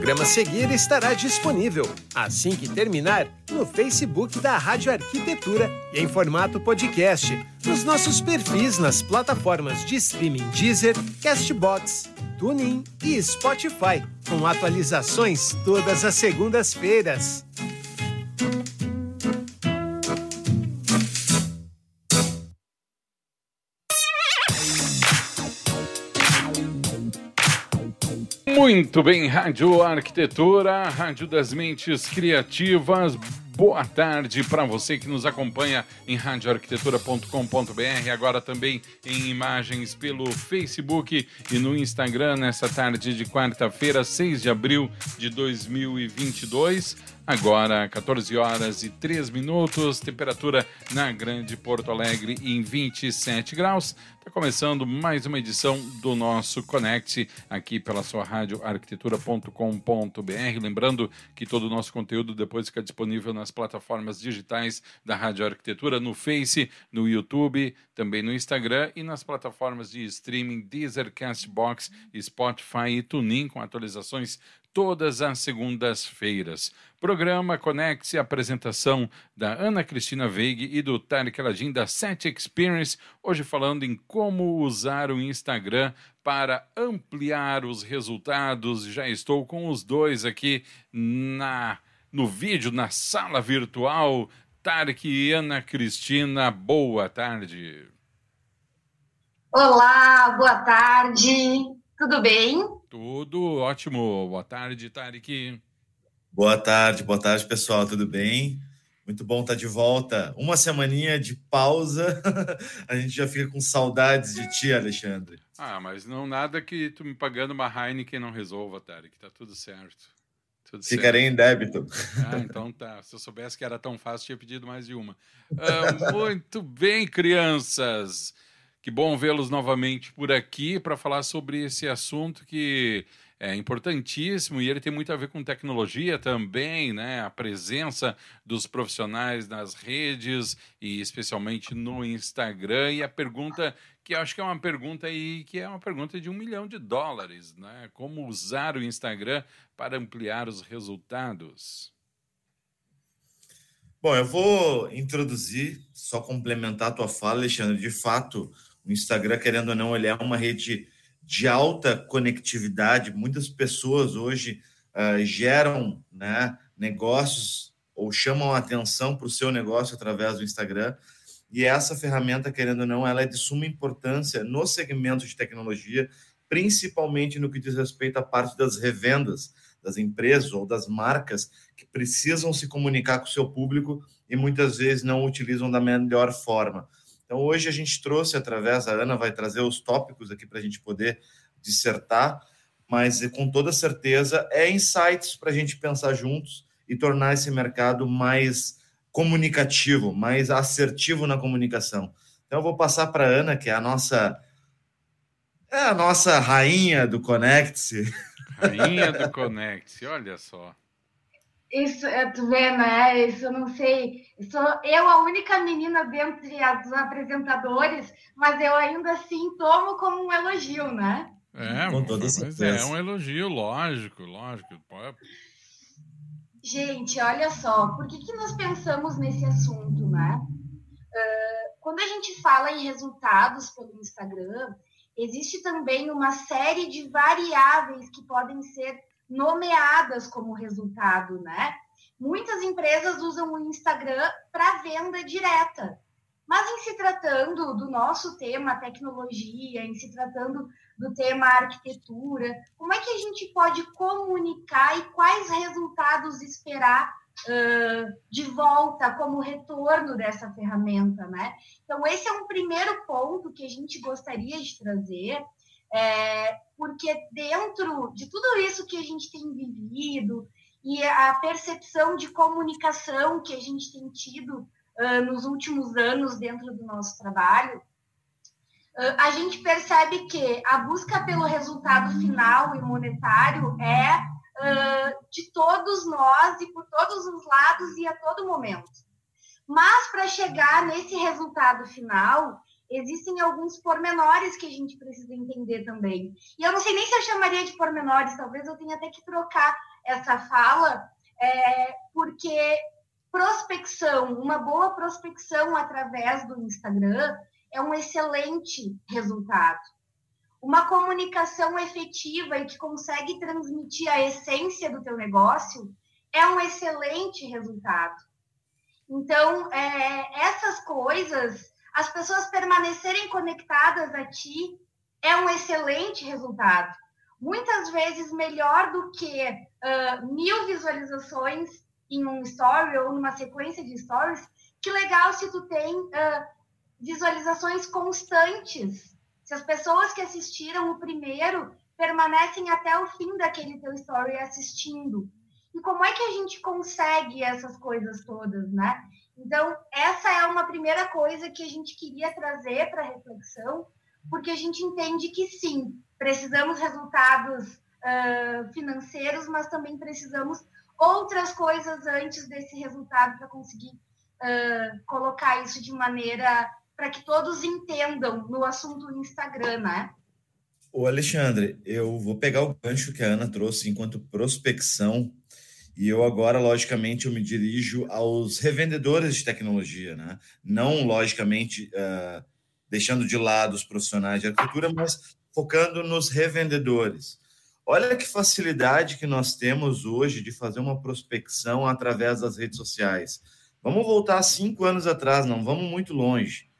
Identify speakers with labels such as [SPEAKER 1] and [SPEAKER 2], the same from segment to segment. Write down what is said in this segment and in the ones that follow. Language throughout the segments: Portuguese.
[SPEAKER 1] programa a seguir estará disponível, assim que terminar, no Facebook da Rádio Arquitetura e em formato podcast, nos nossos perfis nas plataformas de streaming Deezer, Castbox, TuneIn e Spotify, com atualizações todas as segundas-feiras.
[SPEAKER 2] Muito bem, Rádio Arquitetura, Rádio das Mentes Criativas. Boa tarde para você que nos acompanha em radioarquitetura.com.br, agora também em imagens pelo Facebook e no Instagram nessa tarde de quarta-feira, 6 de abril de 2022. Agora, 14 horas e 3 minutos, temperatura na Grande Porto Alegre em 27 graus. Está começando mais uma edição do nosso Connect aqui pela sua rádio arquitetura.com.br. Lembrando que todo o nosso conteúdo depois fica disponível nas plataformas digitais da Rádio Arquitetura, no Face, no YouTube, também no Instagram e nas plataformas de streaming Deezer, Castbox, Spotify e TuneIn com atualizações todas as segundas-feiras. Programa Conecte, apresentação da Ana Cristina Veig e do Tarek Aladim da Set Experience, hoje falando em como usar o Instagram para ampliar os resultados. Já estou com os dois aqui na no vídeo, na sala virtual. Tarek e Ana Cristina, boa tarde.
[SPEAKER 3] Olá, boa tarde. Tudo bem?
[SPEAKER 2] Tudo ótimo. Boa tarde, Tarek.
[SPEAKER 4] Boa tarde, boa tarde, pessoal. Tudo bem? Muito bom estar de volta. Uma semaninha de pausa. A gente já fica com saudades de ti, Alexandre.
[SPEAKER 2] Ah, mas não nada que tu me pagando uma Heineken não resolva, Tarek. Tá tudo certo.
[SPEAKER 4] Tudo Ficarei certo. em débito.
[SPEAKER 2] Ah, então tá. Se eu soubesse que era tão fácil, tinha pedido mais de uma. Ah, muito bem, crianças. Que bom vê-los novamente por aqui para falar sobre esse assunto que é importantíssimo e ele tem muito a ver com tecnologia também, né? A presença dos profissionais nas redes e especialmente no Instagram. E a pergunta que acho que é uma pergunta aí que é uma pergunta de um milhão de dólares, né? Como usar o Instagram para ampliar os resultados?
[SPEAKER 4] Bom, eu vou introduzir, só complementar a tua fala, Alexandre. De fato, o Instagram, querendo ou não, ele é uma rede de alta conectividade. Muitas pessoas hoje uh, geram né, negócios ou chamam a atenção para o seu negócio através do Instagram. E essa ferramenta, querendo ou não, ela é de suma importância no segmento de tecnologia, principalmente no que diz respeito à parte das revendas das empresas ou das marcas que precisam se comunicar com o seu público e muitas vezes não utilizam da melhor forma. Então, hoje a gente trouxe, através, a Ana vai trazer os tópicos aqui para a gente poder dissertar, mas com toda certeza é insights para a gente pensar juntos e tornar esse mercado mais comunicativo, mais assertivo na comunicação. Então, eu vou passar para a Ana, que é a nossa. É a nossa rainha do Connect-se.
[SPEAKER 2] Rainha do Connect, olha só.
[SPEAKER 3] Isso, é, tu vê, né? Isso eu não sei. Sou eu a única menina dentre os apresentadores, mas eu ainda assim tomo como um elogio, né?
[SPEAKER 2] É, Com toda certeza. é um elogio, lógico, lógico.
[SPEAKER 3] Gente, olha só, por que, que nós pensamos nesse assunto, né? Uh, quando a gente fala em resultados pelo Instagram, existe também uma série de variáveis que podem ser nomeadas como resultado, né? Muitas empresas usam o Instagram para venda direta. Mas em se tratando do nosso tema tecnologia, em se tratando do tema arquitetura, como é que a gente pode comunicar e quais resultados esperar uh, de volta como retorno dessa ferramenta, né? Então, esse é um primeiro ponto que a gente gostaria de trazer, é, porque dentro de tudo isso que a gente tem vivido e a percepção de comunicação que a gente tem tido uh, nos últimos anos dentro do nosso trabalho, uh, a gente percebe que a busca pelo resultado final e monetário é uh, de todos nós e por todos os lados e a todo momento. Mas para chegar nesse resultado final, existem alguns pormenores que a gente precisa entender também. E eu não sei nem se eu chamaria de pormenores, talvez eu tenha até que trocar essa fala, é, porque prospecção, uma boa prospecção através do Instagram é um excelente resultado. Uma comunicação efetiva e que consegue transmitir a essência do teu negócio é um excelente resultado. Então, é, essas coisas, as pessoas permanecerem conectadas a ti é um excelente resultado. Muitas vezes melhor do que uh, mil visualizações em um story ou numa sequência de stories. Que legal se tu tem uh, visualizações constantes. Se as pessoas que assistiram o primeiro permanecem até o fim daquele teu story assistindo. E como é que a gente consegue essas coisas todas, né? Então, essa é uma primeira coisa que a gente queria trazer para reflexão, porque a gente entende que sim, precisamos resultados uh, financeiros, mas também precisamos outras coisas antes desse resultado para conseguir uh, colocar isso de maneira para que todos entendam no assunto Instagram, né?
[SPEAKER 4] O Alexandre, eu vou pegar o gancho que a Ana trouxe enquanto prospecção e eu agora, logicamente, eu me dirijo aos revendedores de tecnologia, né? Não, logicamente, uh, deixando de lado os profissionais de arquitetura, mas focando nos revendedores. Olha que facilidade que nós temos hoje de fazer uma prospecção através das redes sociais. Vamos voltar cinco anos atrás, não vamos muito longe.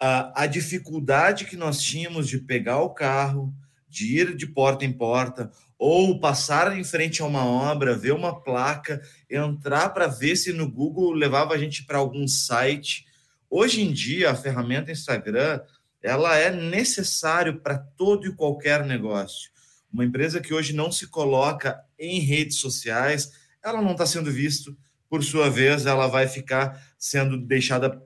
[SPEAKER 4] A, a dificuldade que nós tínhamos de pegar o carro, de ir de porta em porta, ou passar em frente a uma obra, ver uma placa, entrar para ver se no Google levava a gente para algum site. Hoje em dia, a ferramenta Instagram ela é necessário para todo e qualquer negócio. Uma empresa que hoje não se coloca em redes sociais, ela não está sendo visto. Por sua vez, ela vai ficar sendo deixada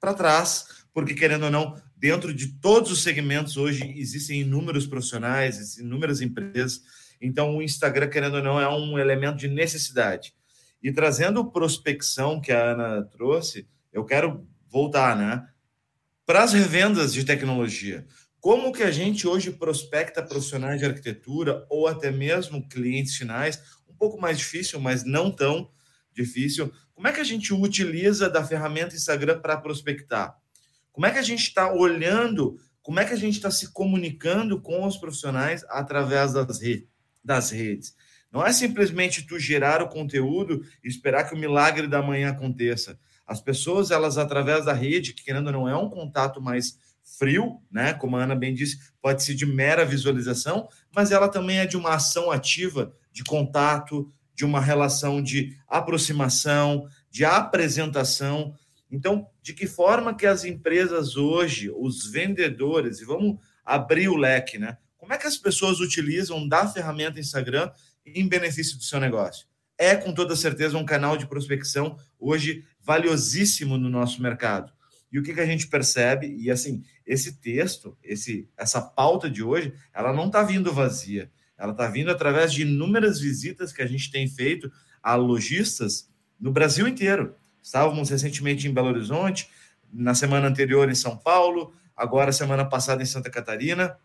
[SPEAKER 4] para trás, porque querendo ou não, dentro de todos os segmentos hoje existem inúmeros profissionais, inúmeras empresas. Então, o Instagram, querendo ou não, é um elemento de necessidade. E trazendo prospecção que a Ana trouxe, eu quero voltar, né? Para as revendas de tecnologia, como que a gente hoje prospecta profissionais de arquitetura ou até mesmo clientes finais? Um pouco mais difícil, mas não tão difícil. Como é que a gente utiliza da ferramenta Instagram para prospectar? Como é que a gente está olhando? Como é que a gente está se comunicando com os profissionais através das, redes, das redes? Não é simplesmente tu gerar o conteúdo e esperar que o milagre da manhã aconteça. As pessoas, elas, através da rede, que querendo ou não é um contato mais frio, né? Como a Ana bem disse, pode ser de mera visualização, mas ela também é de uma ação ativa de contato, de uma relação de aproximação, de apresentação. Então, de que forma que as empresas hoje, os vendedores, e vamos abrir o leque, né? Como é que as pessoas utilizam da ferramenta Instagram em benefício do seu negócio? É com toda certeza um canal de prospecção hoje valiosíssimo no nosso mercado. E o que, que a gente percebe? E assim, esse texto, esse, essa pauta de hoje, ela não está vindo vazia. Ela está vindo através de inúmeras visitas que a gente tem feito a lojistas no Brasil inteiro. Estávamos recentemente em Belo Horizonte, na semana anterior em São Paulo, agora semana passada em Santa Catarina.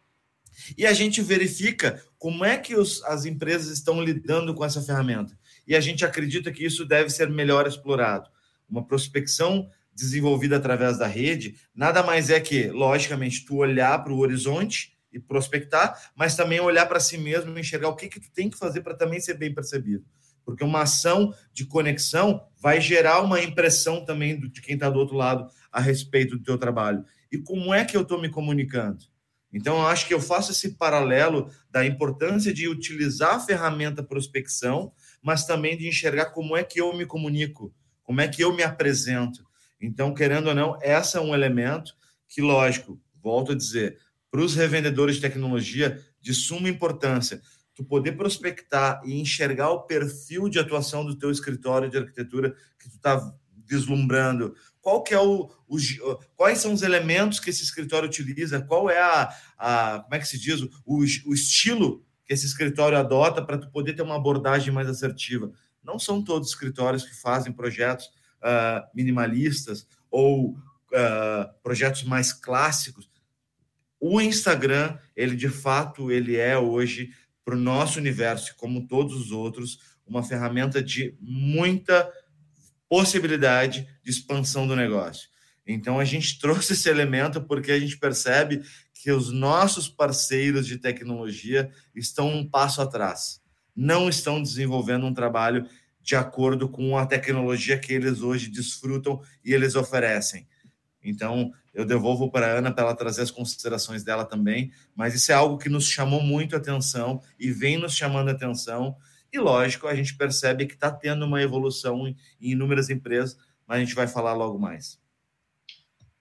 [SPEAKER 4] E a gente verifica como é que os, as empresas estão lidando com essa ferramenta. E a gente acredita que isso deve ser melhor explorado uma prospecção desenvolvida através da rede, nada mais é que, logicamente, tu olhar para o horizonte e prospectar, mas também olhar para si mesmo e enxergar o que, que tu tem que fazer para também ser bem percebido. Porque uma ação de conexão vai gerar uma impressão também de quem está do outro lado a respeito do teu trabalho. E como é que eu estou me comunicando? Então, eu acho que eu faço esse paralelo da importância de utilizar a ferramenta prospecção, mas também de enxergar como é que eu me comunico, como é que eu me apresento? Então, querendo ou não, esse é um elemento que, lógico, volto a dizer, para os revendedores de tecnologia, de suma importância, tu poder prospectar e enxergar o perfil de atuação do teu escritório de arquitetura que tu está vislumbrando, qual que é o, o, quais são os elementos que esse escritório utiliza, qual é a, a como é que se diz, o, o estilo que esse escritório adota para tu poder ter uma abordagem mais assertiva. Não são todos escritórios que fazem projetos uh, minimalistas ou uh, projetos mais clássicos. O Instagram, ele de fato, ele é hoje para o nosso universo, como todos os outros, uma ferramenta de muita possibilidade de expansão do negócio. Então a gente trouxe esse elemento porque a gente percebe que os nossos parceiros de tecnologia estão um passo atrás, não estão desenvolvendo um trabalho de acordo com a tecnologia que eles hoje desfrutam e eles oferecem. Então, eu devolvo para a Ana para ela trazer as considerações dela também, mas isso é algo que nos chamou muito atenção e vem nos chamando atenção. E, lógico, a gente percebe que está tendo uma evolução em inúmeras empresas, mas a gente vai falar logo mais.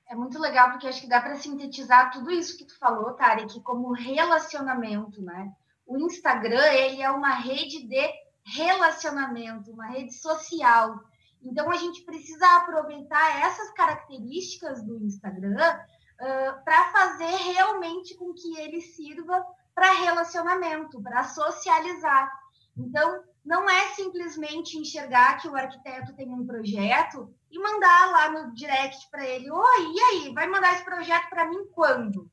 [SPEAKER 3] É muito legal, porque acho que dá para sintetizar tudo isso que tu falou, Tarek, como relacionamento, né? O Instagram, ele é uma rede de relacionamento, uma rede social. Então, a gente precisa aproveitar essas características do Instagram uh, para fazer realmente com que ele sirva para relacionamento, para socializar. Então, não é simplesmente enxergar que o arquiteto tem um projeto e mandar lá no direct para ele: Oi, e aí? Vai mandar esse projeto para mim quando?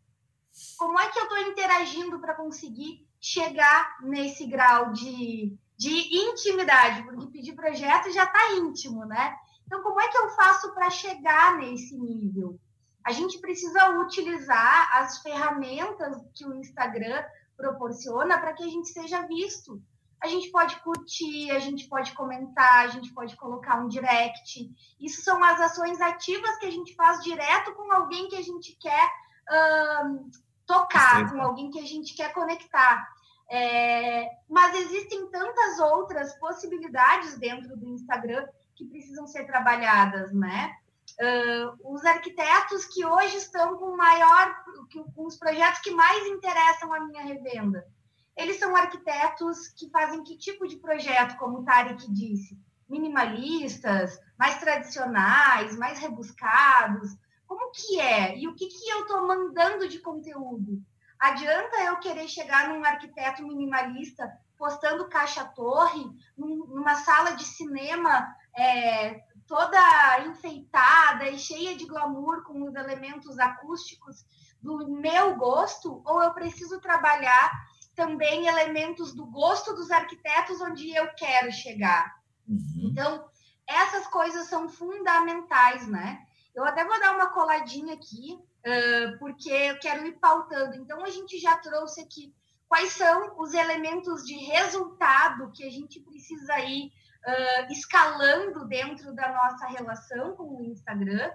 [SPEAKER 3] Como é que eu estou interagindo para conseguir chegar nesse grau de de intimidade, porque pedir projeto já está íntimo, né? Então, como é que eu faço para chegar nesse nível? A gente precisa utilizar as ferramentas que o Instagram proporciona para que a gente seja visto. A gente pode curtir, a gente pode comentar, a gente pode colocar um direct. Isso são as ações ativas que a gente faz direto com alguém que a gente quer tocar, com alguém que a gente quer conectar. É, mas existem tantas outras possibilidades dentro do Instagram que precisam ser trabalhadas, né? Uh, os arquitetos que hoje estão com maior, com os projetos que mais interessam a minha revenda, eles são arquitetos que fazem que tipo de projeto, como o Tarek disse, minimalistas, mais tradicionais, mais rebuscados, como que é? E o que, que eu estou mandando de conteúdo? Adianta eu querer chegar num arquiteto minimalista postando caixa-torre numa sala de cinema é, toda enfeitada e cheia de glamour com os elementos acústicos do meu gosto, ou eu preciso trabalhar também elementos do gosto dos arquitetos onde eu quero chegar. Uhum. Então, essas coisas são fundamentais, né? Eu até vou dar uma coladinha aqui uh, porque eu quero ir pautando. Então, a gente já trouxe aqui quais são os elementos de resultado que a gente precisa ir uh, escalando dentro da nossa relação com o Instagram.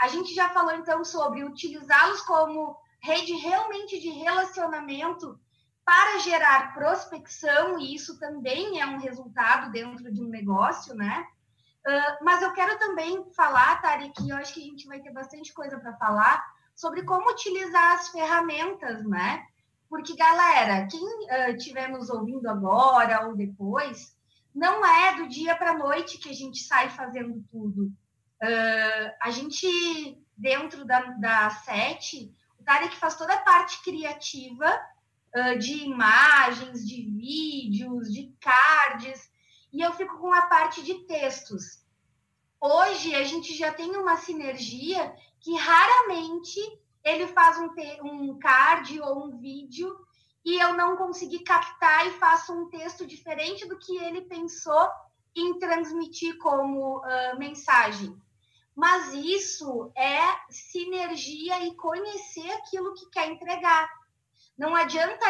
[SPEAKER 3] A gente já falou, então, sobre utilizá-los como rede realmente de relacionamento para gerar prospecção, e isso também é um resultado dentro de um negócio, né? Uh, mas eu quero também falar, que eu acho que a gente vai ter bastante coisa para falar, sobre como utilizar as ferramentas, né? Porque, galera, quem estiver uh, nos ouvindo agora ou depois, não é do dia para a noite que a gente sai fazendo tudo. Uh, a gente, dentro da, da SET, o Tarek faz toda a parte criativa uh, de imagens, de vídeos, de cards, e eu fico com a parte de textos. Hoje a gente já tem uma sinergia que raramente ele faz um, um card ou um vídeo e eu não consegui captar e faço um texto diferente do que ele pensou em transmitir como uh, mensagem. Mas isso é sinergia e conhecer aquilo que quer entregar. Não adianta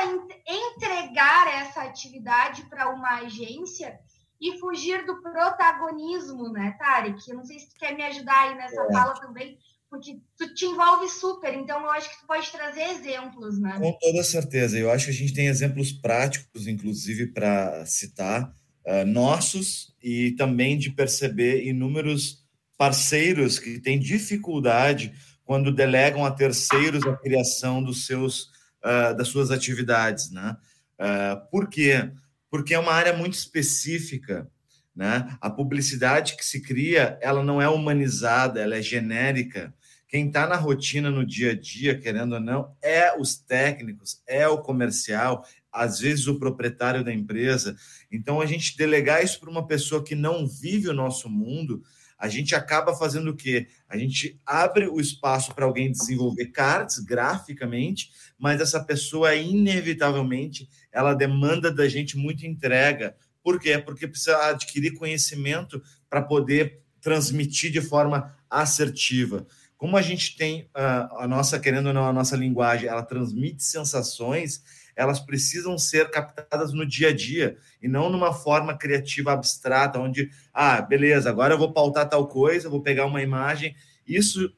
[SPEAKER 3] entregar essa atividade para uma agência e fugir do protagonismo, né, Tarek? Eu não sei se tu quer me ajudar aí nessa é. fala também, porque tu te envolve super, então eu acho que tu pode trazer exemplos, né?
[SPEAKER 4] Com toda certeza. Eu acho que a gente tem exemplos práticos, inclusive, para citar, uh, nossos, e também de perceber inúmeros parceiros que têm dificuldade quando delegam a terceiros a criação dos seus, uh, das suas atividades, né? Uh, por quê? Porque é uma área muito específica, né? A publicidade que se cria, ela não é humanizada, ela é genérica. Quem está na rotina, no dia a dia, querendo ou não, é os técnicos, é o comercial, às vezes o proprietário da empresa. Então, a gente delegar isso para uma pessoa que não vive o nosso mundo, a gente acaba fazendo o quê? A gente abre o espaço para alguém desenvolver cards graficamente, mas essa pessoa, inevitavelmente, ela demanda da gente muita entrega. Por quê? Porque precisa adquirir conhecimento para poder transmitir de forma assertiva. Como a gente tem uh, a nossa, querendo ou não, a nossa linguagem, ela transmite sensações, elas precisam ser captadas no dia a dia e não numa forma criativa abstrata, onde, ah, beleza, agora eu vou pautar tal coisa, vou pegar uma imagem. Isso,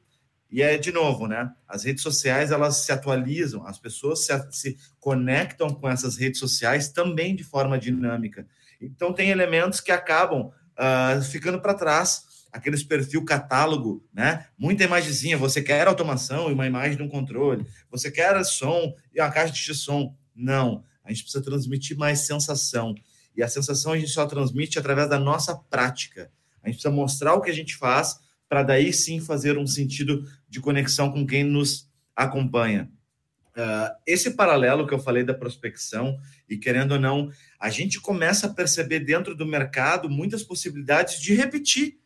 [SPEAKER 4] e é de novo, né? As redes sociais elas se atualizam, as pessoas se, se conectam com essas redes sociais também de forma dinâmica. Então, tem elementos que acabam uh, ficando para trás aqueles perfil catálogo, né? Muita imagenzinha. Você quer automação e uma imagem de um controle. Você quer som e uma caixa de som. Não. A gente precisa transmitir mais sensação. E a sensação a gente só transmite através da nossa prática. A gente precisa mostrar o que a gente faz para daí sim fazer um sentido de conexão com quem nos acompanha. Uh, esse paralelo que eu falei da prospecção, e querendo ou não, a gente começa a perceber dentro do mercado muitas possibilidades de repetir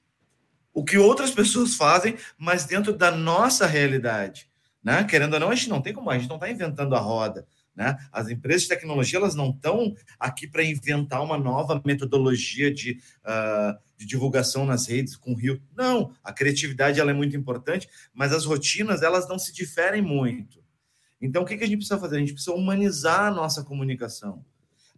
[SPEAKER 4] o que outras pessoas fazem, mas dentro da nossa realidade. Né? Querendo ou não, a gente não tem como, a gente não está inventando a roda. Né? As empresas de tecnologia elas não estão aqui para inventar uma nova metodologia de, uh, de, divulgação nas redes com Rio. Não, a criatividade ela é muito importante, mas as rotinas elas não se diferem muito. Então, o que, que a gente precisa fazer? A gente precisa humanizar a nossa comunicação.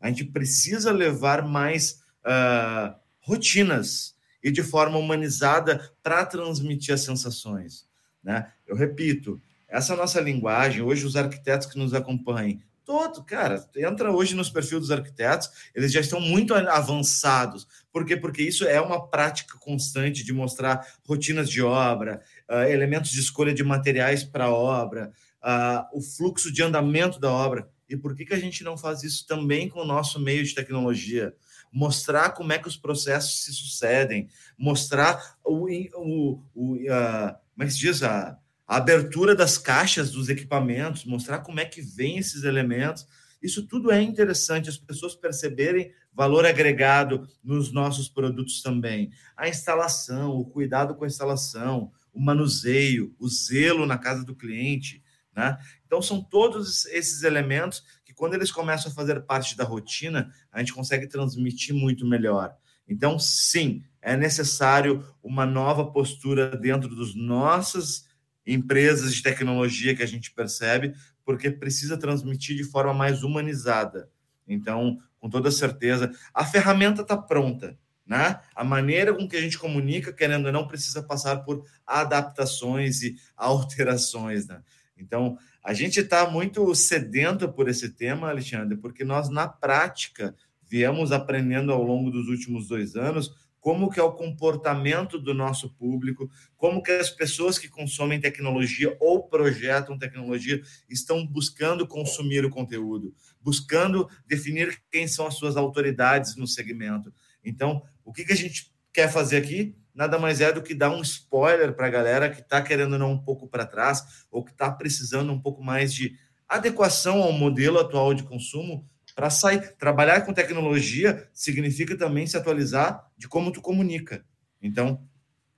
[SPEAKER 4] A gente precisa levar mais uh, rotinas, e de forma humanizada para transmitir as sensações. Né? Eu repito, essa nossa linguagem, hoje os arquitetos que nos acompanham, todo, cara, entra hoje nos perfis dos arquitetos, eles já estão muito avançados. Por quê? Porque isso é uma prática constante de mostrar rotinas de obra, uh, elementos de escolha de materiais para a obra, uh, o fluxo de andamento da obra. E por que, que a gente não faz isso também com o nosso meio de tecnologia? mostrar como é que os processos se sucedem, mostrar o, o, o a, como é que se diz, a, a abertura das caixas dos equipamentos, mostrar como é que vem esses elementos. Isso tudo é interessante, as pessoas perceberem valor agregado nos nossos produtos também. A instalação, o cuidado com a instalação, o manuseio, o zelo na casa do cliente. Né? Então, são todos esses elementos quando eles começam a fazer parte da rotina, a gente consegue transmitir muito melhor. Então, sim, é necessário uma nova postura dentro das nossas empresas de tecnologia que a gente percebe, porque precisa transmitir de forma mais humanizada. Então, com toda certeza, a ferramenta está pronta. Né? A maneira com que a gente comunica, querendo ou não, precisa passar por adaptações e alterações. Né? Então, a gente está muito sedento por esse tema, Alexandre, porque nós, na prática, viemos aprendendo ao longo dos últimos dois anos como que é o comportamento do nosso público, como que as pessoas que consomem tecnologia ou projetam tecnologia estão buscando consumir o conteúdo, buscando definir quem são as suas autoridades no segmento. Então, o que, que a gente quer fazer aqui? nada mais é do que dar um spoiler para a galera que está querendo não um pouco para trás ou que está precisando um pouco mais de adequação ao modelo atual de consumo para sair. Trabalhar com tecnologia significa também se atualizar de como tu comunica. Então,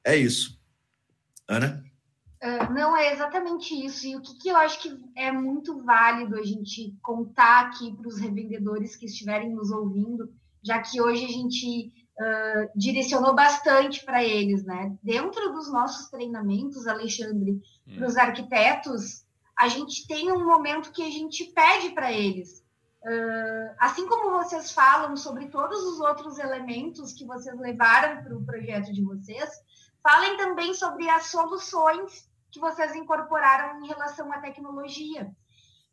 [SPEAKER 4] é isso. Ana?
[SPEAKER 3] Uh, não, é exatamente isso. E o que, que eu acho que é muito válido a gente contar aqui para os revendedores que estiverem nos ouvindo, já que hoje a gente uh, direcionou bastante para eles, né? Dentro dos nossos treinamentos, Alexandre, hum. para os arquitetos, a gente tem um momento que a gente pede para eles. Uh, assim como vocês falam sobre todos os outros elementos que vocês levaram para o projeto de vocês, falem também sobre as soluções que vocês incorporaram em relação à tecnologia.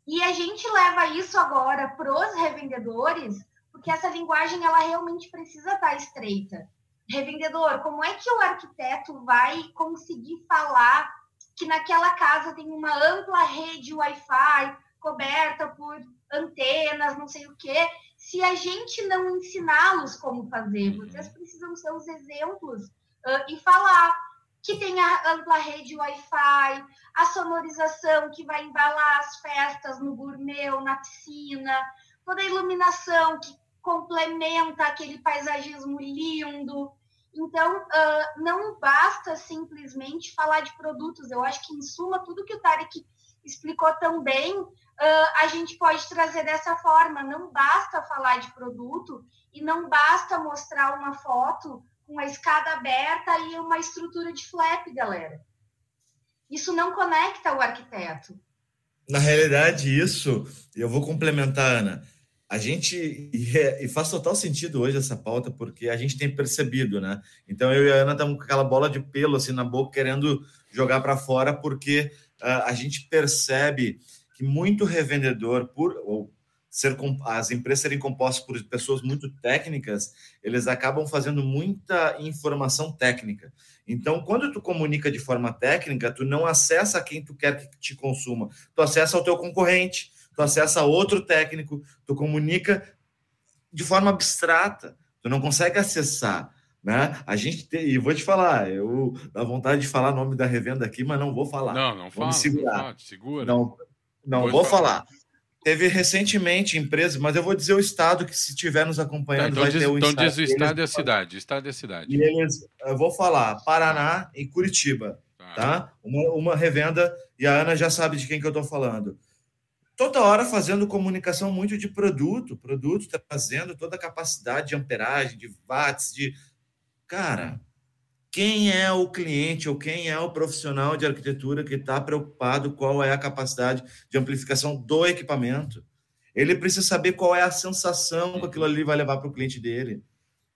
[SPEAKER 3] E a gente leva isso agora para os revendedores porque essa linguagem ela realmente precisa estar estreita. Revendedor, como é que o arquiteto vai conseguir falar que naquela casa tem uma ampla rede Wi-Fi coberta por antenas, não sei o quê, se a gente não ensiná-los como fazer? Uhum. Vocês precisam ser os exemplos uh, e falar que tem a ampla rede Wi-Fi, a sonorização que vai embalar as festas no gourmet ou na piscina, toda a iluminação que complementa aquele paisagismo lindo. Então, uh, não basta simplesmente falar de produtos. Eu acho que, em suma, tudo que o Tarek explicou tão bem, uh, a gente pode trazer dessa forma. Não basta falar de produto e não basta mostrar uma foto com a escada aberta e uma estrutura de flap, galera. Isso não conecta o arquiteto.
[SPEAKER 4] Na realidade, isso, eu vou complementar, Ana. A gente, e, é, faz total sentido hoje essa pauta, porque a gente tem percebido, né? Então, eu e a Ana estamos com aquela bola de pelo assim na boca, querendo jogar para fora, porque uh, a gente percebe que muito revendedor, por, ou ser as empresas serem compostas por pessoas muito técnicas, eles acabam fazendo muita informação técnica. Então, quando tu comunica de forma técnica, tu não acessa quem tu quer que te consuma, tu acessa o teu concorrente, tu acessa outro técnico, tu comunica de forma abstrata, tu não consegue acessar. Né? A gente tem, e vou te falar, eu dá vontade de falar o nome da revenda aqui, mas não vou falar.
[SPEAKER 2] Não, não fala.
[SPEAKER 4] segurar.
[SPEAKER 2] Não, segura.
[SPEAKER 4] Não, não vou falar. falar. Teve recentemente empresas, mas eu vou dizer o estado que se estiver nos acompanhando
[SPEAKER 2] tá, então
[SPEAKER 4] vai
[SPEAKER 2] diz,
[SPEAKER 4] ter o
[SPEAKER 2] Então
[SPEAKER 4] estado.
[SPEAKER 2] diz o estado e a cidade, estado e a cidade.
[SPEAKER 4] E eles, eu vou falar, Paraná e Curitiba, tá? tá? Uma, uma revenda, e a Ana já sabe de quem que eu estou falando. Toda hora fazendo comunicação muito de produto, produto trazendo toda a capacidade de amperagem, de watts, de... Cara, quem é o cliente ou quem é o profissional de arquitetura que está preocupado qual é a capacidade de amplificação do equipamento. Ele precisa saber qual é a sensação que aquilo ali vai levar para o cliente dele.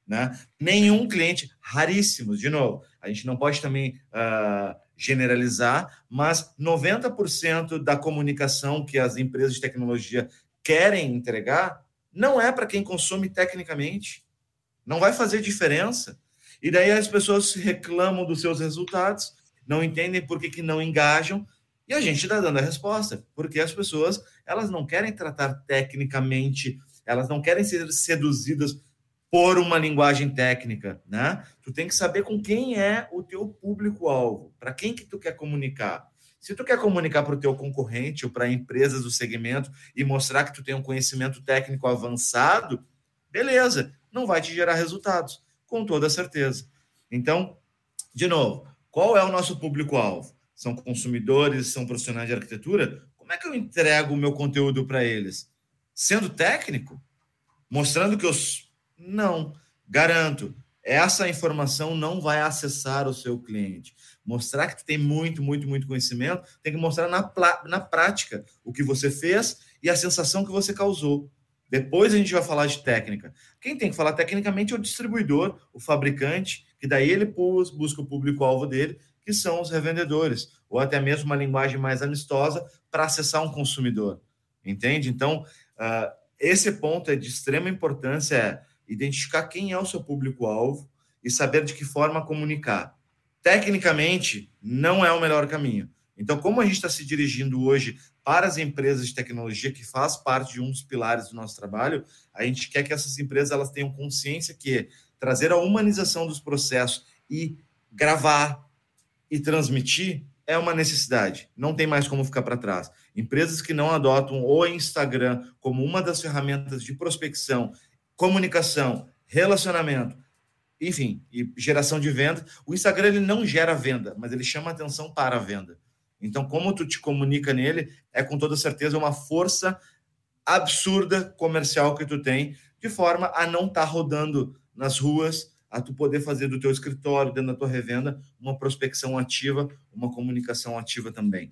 [SPEAKER 4] Né? Nenhum cliente, raríssimos, de novo, a gente não pode também uh, generalizar, mas 90% da comunicação que as empresas de tecnologia querem entregar não é para quem consome tecnicamente. Não vai fazer diferença. E daí as pessoas reclamam dos seus resultados, não entendem por que, que não engajam, e a gente está dando a resposta, porque as pessoas elas não querem tratar tecnicamente, elas não querem ser seduzidas por uma linguagem técnica, né? Tu tem que saber com quem é o teu público-alvo, para quem que tu quer comunicar. Se tu quer comunicar para o teu concorrente ou para empresas do segmento e mostrar que tu tem um conhecimento técnico avançado, beleza, não vai te gerar resultados com toda certeza. Então, de novo, qual é o nosso público-alvo? São consumidores, são profissionais de arquitetura? Como é que eu entrego o meu conteúdo para eles? Sendo técnico? Mostrando que eu. Não, garanto. Essa informação não vai acessar o seu cliente. Mostrar que tu tem muito, muito, muito conhecimento, tem que mostrar na, na prática o que você fez e a sensação que você causou. Depois a gente vai falar de técnica. Quem tem que falar tecnicamente é o distribuidor, o fabricante, que daí ele busca o público-alvo dele, que são os revendedores, ou até mesmo uma linguagem mais amistosa para acessar um consumidor. Entende? Então, uh, esse ponto é de extrema importância, é identificar quem é o seu público-alvo e saber de que forma comunicar. Tecnicamente, não é o melhor caminho. Então, como a gente está se dirigindo hoje para as empresas de tecnologia, que faz parte de um dos pilares do nosso trabalho, a gente quer que essas empresas elas tenham consciência que trazer a humanização dos processos e gravar e transmitir é uma necessidade. Não tem mais como ficar para trás. Empresas que não adotam o Instagram como uma das ferramentas de prospecção, comunicação, relacionamento, enfim, e geração de venda. O Instagram ele não gera venda, mas ele chama atenção para a venda. Então, como tu te comunica nele, é com toda certeza uma força absurda comercial que tu tem, de forma a não estar tá rodando nas ruas, a tu poder fazer do teu escritório, dentro da tua revenda, uma prospecção ativa, uma comunicação ativa também.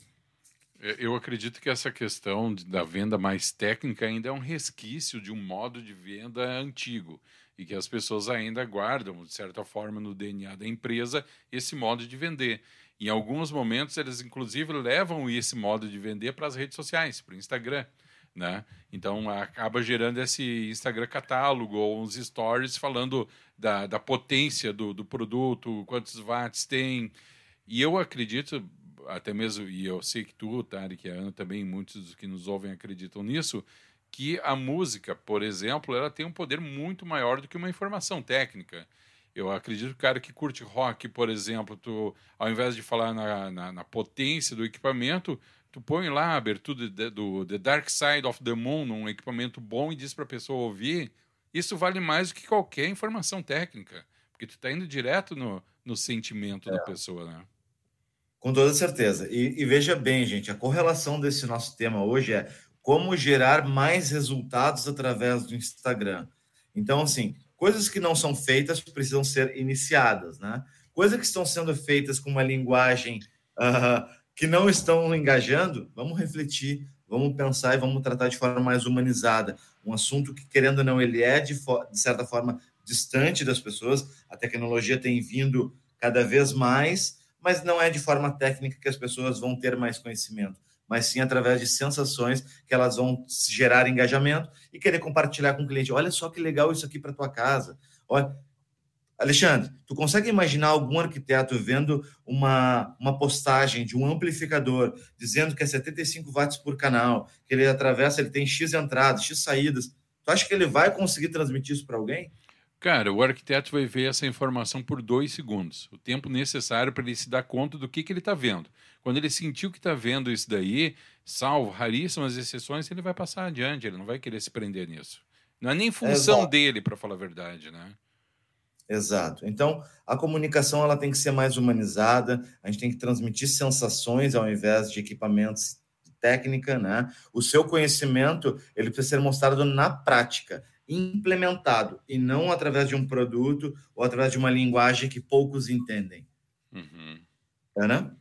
[SPEAKER 2] É, eu acredito que essa questão da venda mais técnica ainda é um resquício de um modo de venda antigo e que as pessoas ainda guardam, de certa forma, no DNA da empresa esse modo de vender. Em alguns momentos, eles inclusive levam esse modo de vender para as redes sociais, para o Instagram. Né? Então acaba gerando esse Instagram catálogo ou uns stories falando da, da potência do, do produto, quantos watts tem. E eu acredito, até mesmo, e eu sei que tu, Tarek e a Ana também, muitos dos que nos ouvem acreditam nisso, que a música, por exemplo, ela tem um poder muito maior do que uma informação técnica. Eu acredito que o cara que curte rock, por exemplo, tu, ao invés de falar na, na, na potência do equipamento, tu põe lá a abertura de, do The Dark Side of the Moon, um equipamento bom, e diz para a pessoa ouvir. Isso vale mais do que qualquer informação técnica. Porque tu está indo direto no, no sentimento é. da pessoa, né?
[SPEAKER 4] Com toda certeza. E, e, veja bem, gente, a correlação desse nosso tema hoje é como gerar mais resultados através do Instagram. Então, assim, coisas que não são feitas precisam ser iniciadas, né? Coisas que estão sendo feitas com uma linguagem uh, que não estão engajando, vamos refletir, vamos pensar e vamos tratar de forma mais humanizada. Um assunto que, querendo ou não, ele é, de, de certa forma, distante das pessoas. A tecnologia tem vindo cada vez mais, mas não é de forma técnica que as pessoas vão ter mais conhecimento, mas sim através de sensações que elas vão gerar engajamento e querer compartilhar com o cliente. Olha só que legal isso aqui para tua casa. Olha, Alexandre, tu consegue imaginar algum arquiteto vendo uma, uma postagem de um amplificador dizendo que é 75 watts por canal, que ele atravessa, ele tem X entradas, X saídas. Tu acha que ele vai conseguir transmitir isso para alguém?
[SPEAKER 2] Cara, o arquiteto vai ver essa informação por dois segundos, o tempo necessário para ele se dar conta do que, que ele está vendo. Quando ele sentiu que está vendo isso daí, salvo raríssimas exceções, ele vai passar adiante, ele não vai querer se prender nisso. Não é nem função Exato. dele, para falar a verdade, né?
[SPEAKER 4] Exato. Então, a comunicação ela tem que ser mais humanizada, a gente tem que transmitir sensações ao invés de equipamentos de técnica, né? O seu conhecimento, ele precisa ser mostrado na prática implementado e não através de um produto ou através de uma linguagem que poucos entendem. Uhum. Ana?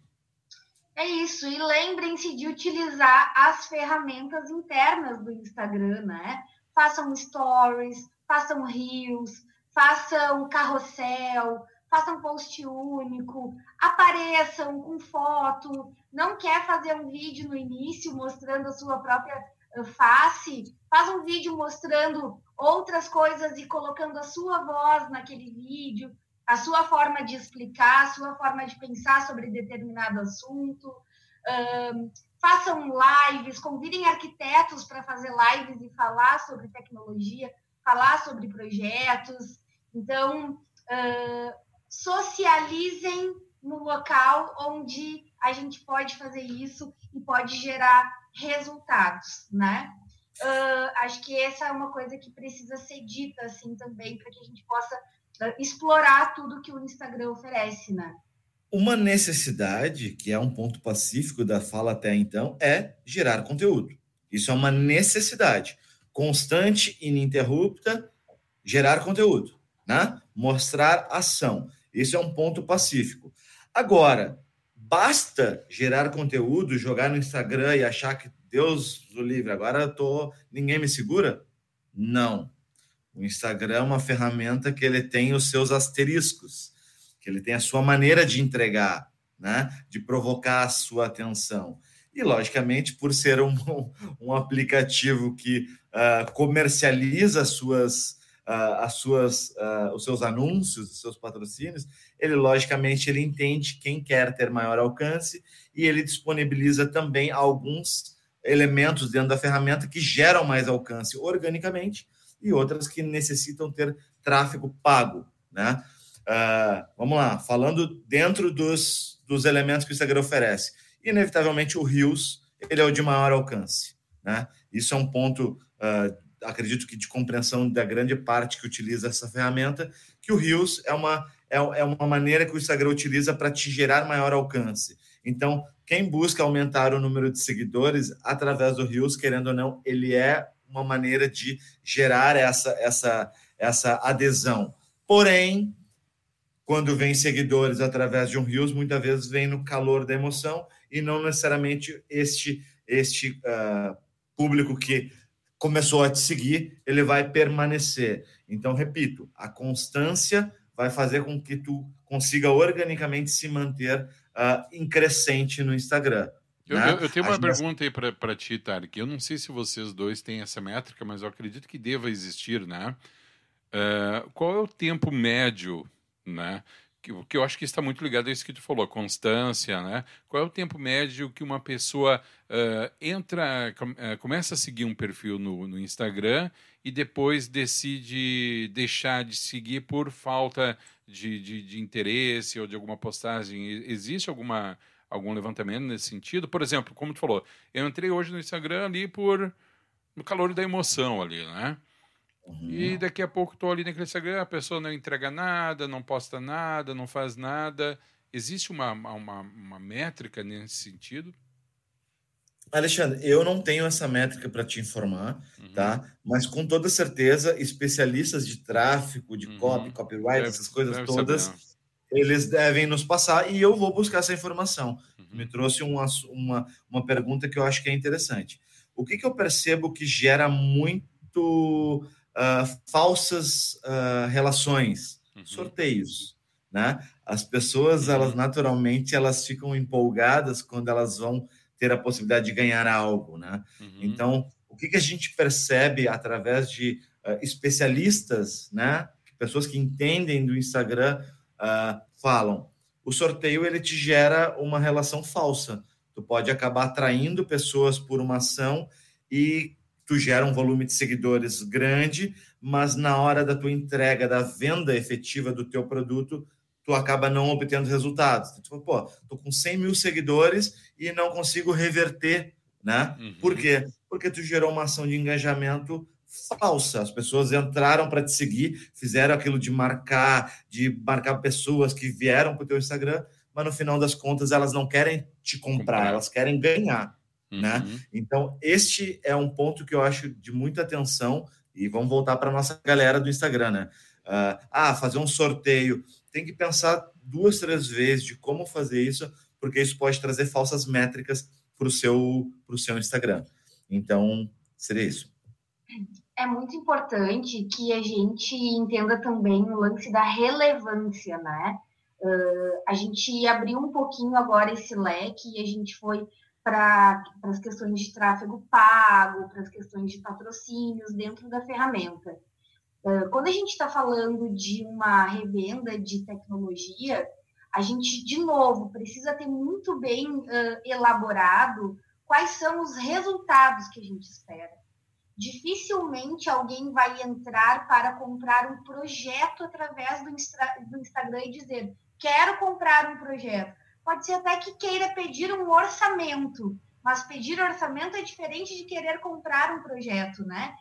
[SPEAKER 3] É isso. E lembrem-se de utilizar as ferramentas internas do Instagram, né? Façam stories, façam reels, façam carrossel, façam post único, apareçam com foto. Não quer fazer um vídeo no início mostrando a sua própria eh, face? Faz um vídeo mostrando outras coisas e colocando a sua voz naquele vídeo, a sua forma de explicar, a sua forma de pensar sobre determinado assunto. Um, façam lives, convidem arquitetos para fazer lives e falar sobre tecnologia, falar sobre projetos. Então, uh, socializem no local onde a gente pode fazer isso e pode gerar resultados, né? Uh, acho que essa é uma coisa que precisa ser dita assim também para que a gente possa explorar tudo que o Instagram oferece, né?
[SPEAKER 4] Uma necessidade, que é um ponto pacífico da fala até então, é gerar conteúdo. Isso é uma necessidade constante, ininterrupta, gerar conteúdo, né? Mostrar ação. Isso é um ponto pacífico. Agora, basta gerar conteúdo, jogar no Instagram e achar que Deus o livre, agora eu tô, ninguém me segura? Não. O Instagram é uma ferramenta que ele tem os seus asteriscos, que ele tem a sua maneira de entregar, né? De provocar a sua atenção. E, logicamente, por ser um, um aplicativo que uh, comercializa as suas, uh, as suas, uh, os seus anúncios, os seus patrocínios, ele, logicamente, ele entende quem quer ter maior alcance e ele disponibiliza também alguns elementos dentro da ferramenta que geram mais alcance organicamente e outras que necessitam ter tráfego pago, né? Uh, vamos lá, falando dentro dos, dos elementos que o Instagram oferece. Inevitavelmente, o Rios ele é o de maior alcance. Né? Isso é um ponto, uh, acredito que de compreensão da grande parte que utiliza essa ferramenta, que o Rios é uma, é, é uma maneira que o Instagram utiliza para te gerar maior alcance. Então, quem busca aumentar o número de seguidores através do Rios, querendo ou não, ele é uma maneira de gerar essa, essa, essa adesão. Porém, quando vem seguidores através de um Rios, muitas vezes vem no calor da emoção e não necessariamente este, este uh, público que começou a te seguir, ele vai permanecer. Então, repito, a constância vai fazer com que tu consiga organicamente se manter uh, em crescente no Instagram.
[SPEAKER 2] Eu, né? eu, eu, tenho uma pergunta aí para ti, Tarek. Eu não sei se vocês dois têm essa métrica, mas eu acredito que deva existir, né? Uh, qual é o tempo médio, né? Que, que eu acho que está muito ligado a isso que tu falou, constância, né? Qual é o tempo médio que uma pessoa uh, entra, com, uh, começa a seguir um perfil no, no Instagram e depois decide deixar de seguir por falta de, de, de, interesse ou de alguma postagem? Existe alguma, algum levantamento nesse sentido? Por exemplo, como tu falou, eu entrei hoje no Instagram ali por no calor da emoção ali, né? Uhum. E daqui a pouco estou ali naquele Instagram, a pessoa não entrega nada, não posta nada, não faz nada. Existe uma, uma, uma métrica nesse sentido?
[SPEAKER 4] Alexandre, eu não tenho essa métrica para te informar, uhum. tá? Mas com toda certeza, especialistas de tráfego, de uhum. copy, copyright, deve, essas coisas todas, saber. Eles devem nos passar e eu vou buscar essa informação. Uhum. Me trouxe uma, uma, uma pergunta que eu acho que é interessante. O que, que eu percebo que gera muito uh, falsas uh, relações? Uhum. Sorteios, né? As pessoas, elas uhum. naturalmente, elas ficam empolgadas quando elas vão ter a possibilidade de ganhar algo, né? Uhum. Então, o que, que a gente percebe através de uh, especialistas, né? Pessoas que entendem do Instagram uh, falam. O sorteio ele te gera uma relação falsa. Tu pode acabar atraindo pessoas por uma ação e tu gera um volume de seguidores grande, mas na hora da tua entrega, da venda efetiva do teu produto, tu acaba não obtendo resultados. Tu fala, pô, tô com 100 mil seguidores e não consigo reverter, né? Uhum. Por quê? Porque tu gerou uma ação de engajamento falsa. As pessoas entraram para te seguir, fizeram aquilo de marcar, de marcar pessoas que vieram para o teu Instagram, mas no final das contas elas não querem te comprar, comprar. elas querem ganhar, né? uhum. né? Então, este é um ponto que eu acho de muita atenção e vamos voltar para nossa galera do Instagram, né? Uh, ah, fazer um sorteio tem que pensar duas, três vezes de como fazer isso, porque isso pode trazer falsas métricas para o seu, seu Instagram. Então, seria isso.
[SPEAKER 3] É muito importante que a gente entenda também o lance da relevância, né? Uh, a gente abriu um pouquinho agora esse leque e a gente foi para as questões de tráfego pago, para as questões de patrocínios dentro da ferramenta. Ah, quando a gente está falando de uma revenda de tecnologia, a gente, de novo, precisa ter muito bem uh, elaborado quais são os resultados que a gente espera. Dificilmente alguém vai entrar para comprar um projeto através do, do Instagram e dizer: quero comprar um projeto. Pode ser até que queira pedir um orçamento, mas pedir orçamento é diferente de querer comprar um projeto, né?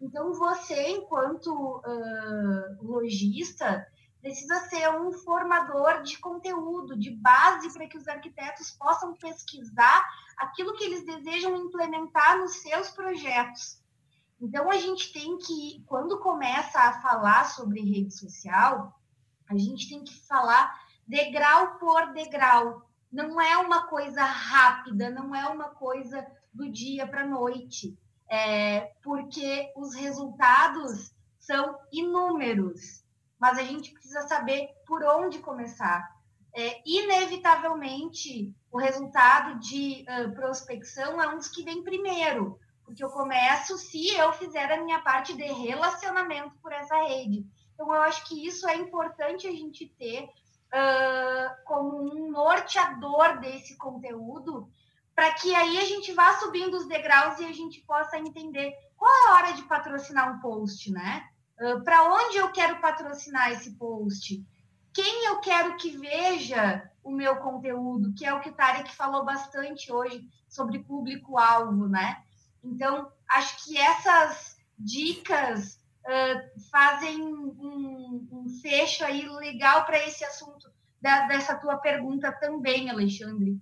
[SPEAKER 3] Então, você, enquanto uh, lojista, precisa ser um formador de conteúdo, de base para que os arquitetos possam pesquisar aquilo que eles desejam implementar nos seus projetos. Então, a gente tem que, quando começa a falar sobre rede social, a gente tem que falar degrau por degrau. Não é uma coisa rápida, não é uma coisa do dia para a noite é, porque os resultados são inúmeros, mas a gente precisa saber por onde começar. É, inevitavelmente, o resultado de uh, prospecção é um dos que vem primeiro, porque eu começo se eu fizer a minha parte de relacionamento por essa rede. Então, eu acho que isso é importante a gente ter uh, como um norteador desse conteúdo, para que aí a gente vá subindo os degraus e a gente possa entender qual é a hora de patrocinar um post, né? Uh, para onde eu quero patrocinar esse post? Quem eu quero que veja o meu conteúdo, que é o que o Tarek falou bastante hoje sobre público-alvo, né? Então, acho que essas dicas uh, fazem um, um, fecho aí legal para esse assunto da, dessa tua pergunta também, Alexandre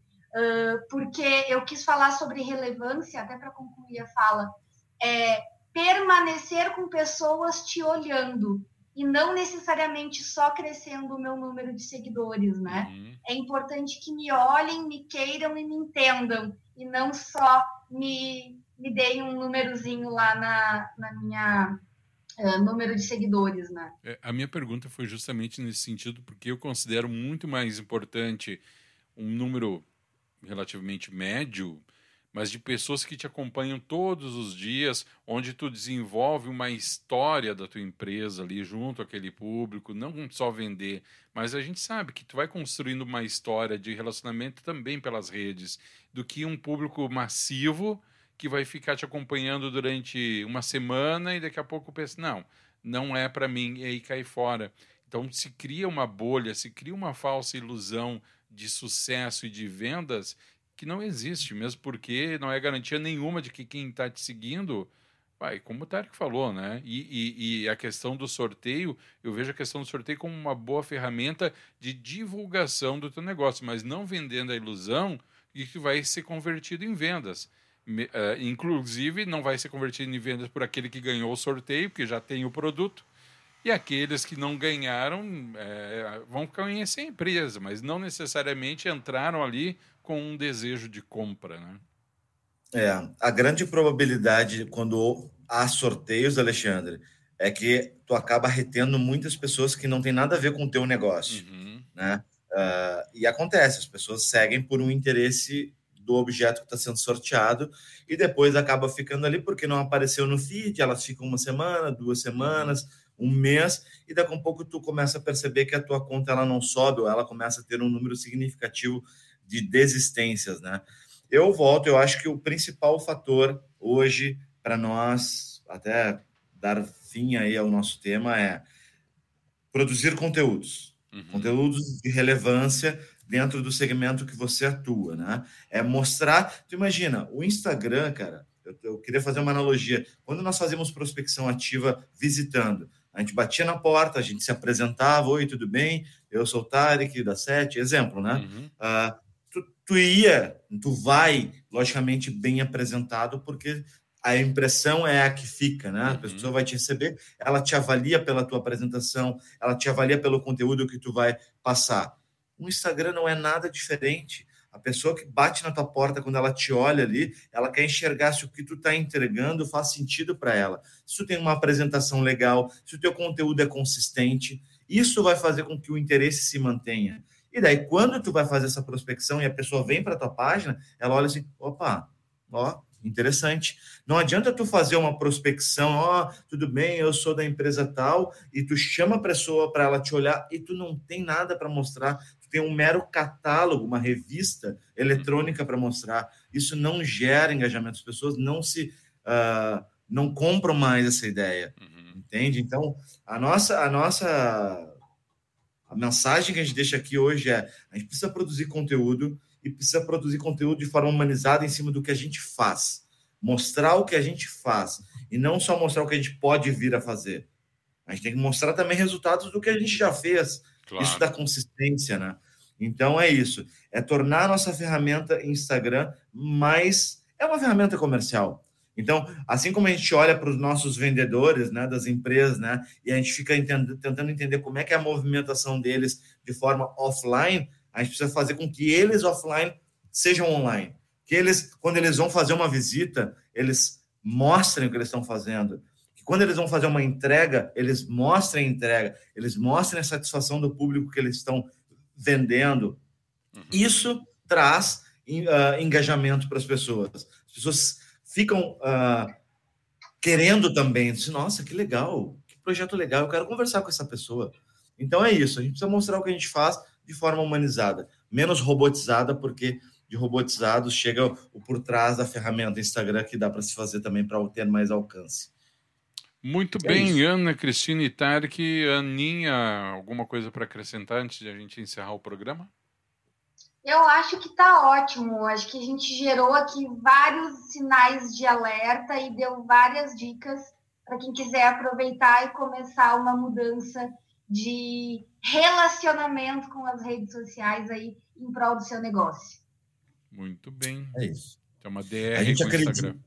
[SPEAKER 3] porque eu quis falar sobre relevância, até para concluir a fala, é permanecer com pessoas te olhando e não necessariamente só crescendo o meu número de seguidores, né? Uhum. É importante que me olhem, me queiram e me entendam e não só me, me deem um númerozinho lá na, na minha uh, número de seguidores, né?
[SPEAKER 2] É, a minha pergunta foi justamente nesse sentido, porque eu considero muito mais importante um número relativamente médio, mas de pessoas que te acompanham todos os dias, onde tu desenvolve uma história da tua empresa ali junto àquele público, não só vender, mas a gente sabe que tu vai construindo uma história de relacionamento também pelas redes, do que um público massivo que vai ficar te acompanhando durante uma semana e daqui a pouco pensa, não, não é para mim, e aí cai fora. Então se cria uma bolha, se cria uma falsa ilusão de sucesso e de vendas que não existe, mesmo porque não é garantia nenhuma de que quem está te seguindo Vai, como o Tarek falou, né? E, e, e, a questão do sorteio, eu vejo a questão do sorteio como uma boa ferramenta de divulgação do teu negócio, mas não vendendo a ilusão de que vai ser convertido em vendas. Uh, inclusive, não vai ser convertido em vendas por aquele que ganhou o sorteio, porque já tem o produto. E aqueles que não ganharam é, vão conhecer a empresa, mas não necessariamente entraram ali com um desejo de compra, né?
[SPEAKER 4] É, a grande probabilidade quando há sorteios, Alexandre, é que tu acaba retendo muitas pessoas que não tem nada a ver com o teu negócio, uhum. né? Uh, e acontece, as pessoas seguem por um interesse do objeto que está sendo sorteado e depois acaba ficando ali porque não apareceu no feed, elas ficam uma semana, duas semanas, um mês e daqui a um pouco tu começa a perceber que a tua conta ela não sobe ou ela começa a ter um número significativo de desistências, né? Eu volto, eu acho que o principal fator hoje para nós, até dar fim aí ao nosso tema, é produzir conteúdos. Uhum. Conteúdos de relevância dentro do segmento que você atua, né? É mostrar. Tu imagina, o Instagram, cara, eu, eu queria fazer uma analogia. Quando nós fazemos prospecção ativa visitando, a gente batia na porta, a gente se apresentava, oi, tudo bem? Eu sou o Tarek da Sete, exemplo, né? Uhum. Uh, tu ia, tu vai, logicamente, bem apresentado, porque a impressão é a que fica, né? A uhum. pessoa vai te receber, ela te avalia pela tua apresentação, ela te avalia pelo conteúdo que tu vai passar. O Instagram não é nada diferente. A pessoa que bate na tua porta quando ela te olha ali, ela quer enxergar se o que tu está entregando faz sentido para ela. Se tu tem uma apresentação legal, se o teu conteúdo é consistente, isso vai fazer com que o interesse se mantenha. E daí, quando tu vai fazer essa prospecção e a pessoa vem para tua página, ela olha assim, opa, ó, interessante. Não adianta tu fazer uma prospecção, ó, tudo bem, eu sou da empresa tal, e tu chama a pessoa para ela te olhar e tu não tem nada para mostrar, tu tem um mero catálogo, uma revista eletrônica para mostrar. Isso não gera engajamento, as pessoas não se uh, não compram mais essa ideia, uhum. entende? Então, a nossa a nossa a mensagem que a gente deixa aqui hoje é: a gente precisa produzir conteúdo e precisa produzir conteúdo de forma humanizada em cima do que a gente faz. Mostrar o que a gente faz e não só mostrar o que a gente pode vir a fazer. A gente tem que mostrar também resultados do que a gente já fez. Claro. Isso dá consistência, né? Então é isso. É tornar a nossa ferramenta Instagram mais. É uma ferramenta comercial. Então, assim como a gente olha para os nossos vendedores, né, das empresas, né, e a gente fica tentando entender como é que é a movimentação deles de forma offline, a gente precisa fazer com que eles offline sejam online. Que eles, quando eles vão fazer uma visita, eles mostrem o que eles estão fazendo. Quando eles vão fazer uma entrega, eles mostrem a entrega, eles mostrem a satisfação do público que eles estão vendendo. Uhum. Isso traz uh, engajamento para as pessoas. As pessoas ficam uh, querendo também. Nossa, que legal, que projeto legal, eu quero conversar com essa pessoa. Então é isso, a gente precisa mostrar o que a gente faz de forma humanizada, menos robotizada, porque de robotizados chega o por trás da ferramenta Instagram que dá para se fazer também para ter mais alcance.
[SPEAKER 2] Muito é bem, isso. Ana Cristina e Tarek. Aninha, alguma coisa para acrescentar antes de a gente encerrar o programa?
[SPEAKER 3] Eu acho que está ótimo. Acho que a gente gerou aqui vários sinais de alerta e deu várias dicas para quem quiser aproveitar e começar uma mudança de relacionamento com as redes sociais aí em prol do seu negócio.
[SPEAKER 2] Muito bem.
[SPEAKER 4] É isso.
[SPEAKER 2] É uma DR a gente acredita. Instagram.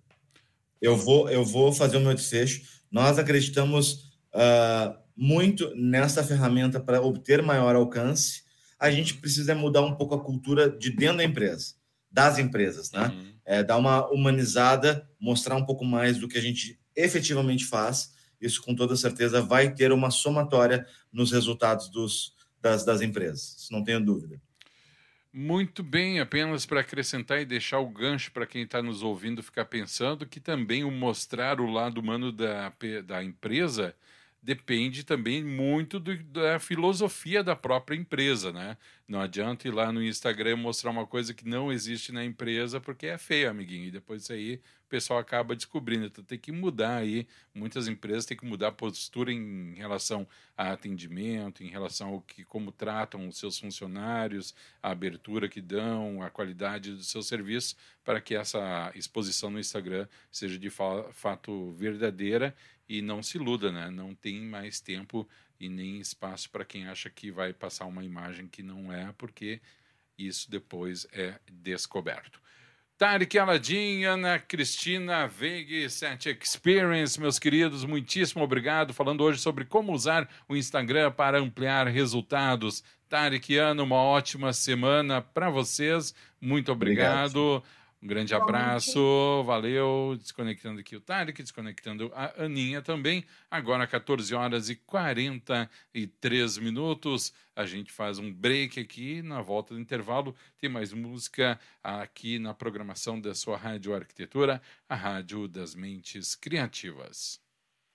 [SPEAKER 4] Eu vou, eu vou fazer o meu desfecho. Nós acreditamos uh, muito nessa ferramenta para obter maior alcance a gente precisa mudar um pouco a cultura de dentro da empresa, das empresas, né? Uhum. É, dar uma humanizada, mostrar um pouco mais do que a gente efetivamente faz. Isso, com toda certeza, vai ter uma somatória nos resultados dos, das, das empresas, não tenho dúvida.
[SPEAKER 2] Muito bem, apenas para acrescentar e deixar o gancho para quem está nos ouvindo ficar pensando que também o mostrar o lado humano da, da empresa depende também muito do, da filosofia da própria empresa, né? Não adianta ir lá no Instagram mostrar uma coisa que não existe na empresa porque é feio, amiguinho. E depois isso aí pessoal acaba descobrindo. Então tem que mudar aí. Muitas empresas têm que mudar a postura em relação a atendimento, em relação ao que como tratam os seus funcionários, a abertura que dão, a qualidade do seu serviço, para que essa exposição no Instagram seja de fato verdadeira e não se iluda, né? Não tem mais tempo e nem espaço para quem acha que vai passar uma imagem que não é, porque isso depois é descoberto. Tarek Aladim, Ana Cristina Veig, Set Experience, meus queridos, muitíssimo obrigado. Falando hoje sobre como usar o Instagram para ampliar resultados. Tarek Ana, uma ótima semana para vocês. Muito obrigado. obrigado. Um grande abraço, valeu. Desconectando aqui o Tarek, desconectando a Aninha também. Agora, 14 horas e 43 minutos. A gente faz um break aqui. Na volta do intervalo, tem mais música aqui na programação da sua Rádio Arquitetura, a Rádio das Mentes Criativas.